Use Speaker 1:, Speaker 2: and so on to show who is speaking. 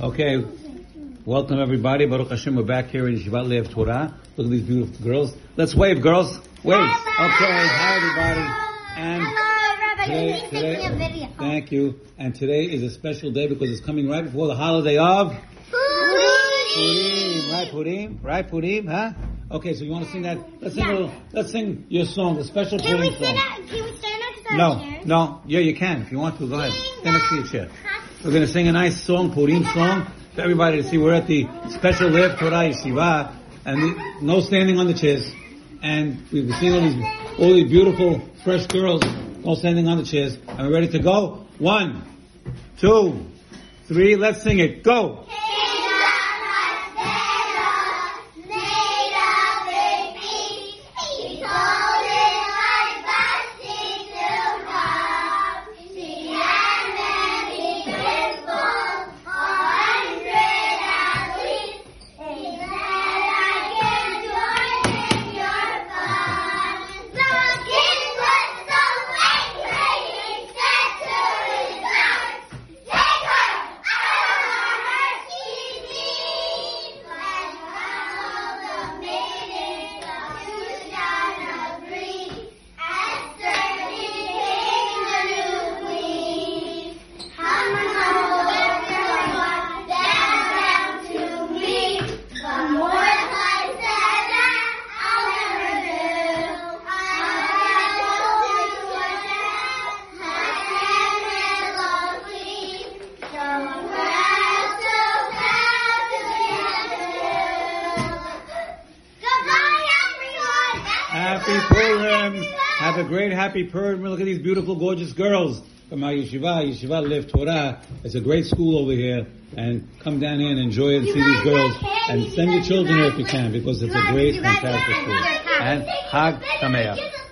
Speaker 1: Okay, welcome everybody. Baruch Hashem, we're back here in Yeshivat Lev Torah. Look at these beautiful girls. Let's wave, girls. Wave. Okay, hi everybody. And
Speaker 2: Hello, Rabbi.
Speaker 1: today, today,
Speaker 2: me a video.
Speaker 1: thank you. And today is a special day because it's coming right before the holiday of Purim. Right, Purim. Right, Purim. Huh? Okay, so you want to sing that? Let's sing. A little, let's sing your song, the special
Speaker 2: Can we
Speaker 1: Purim song.
Speaker 2: up? Can we stand next
Speaker 1: No, no. Yeah, you can if you want to. Go ahead. Stand next to your chair. We're going to sing a nice song, Purim song, for everybody to see. We're at the special Lev Torah Yeshiva, and the, no standing on the chairs. And we've seen all these, all these beautiful, fresh girls all standing on the chairs. And we're ready to go. One, two, three. Let's sing it. Go. Happy Purim. Have a great happy Purim. Look at these beautiful, gorgeous girls from our yeshiva, Yeshiva Lev Torah. It's a great school over here. And come down here and enjoy and see these girls. And send your children here if you can because it's a great, fantastic school. And Hag Sameach.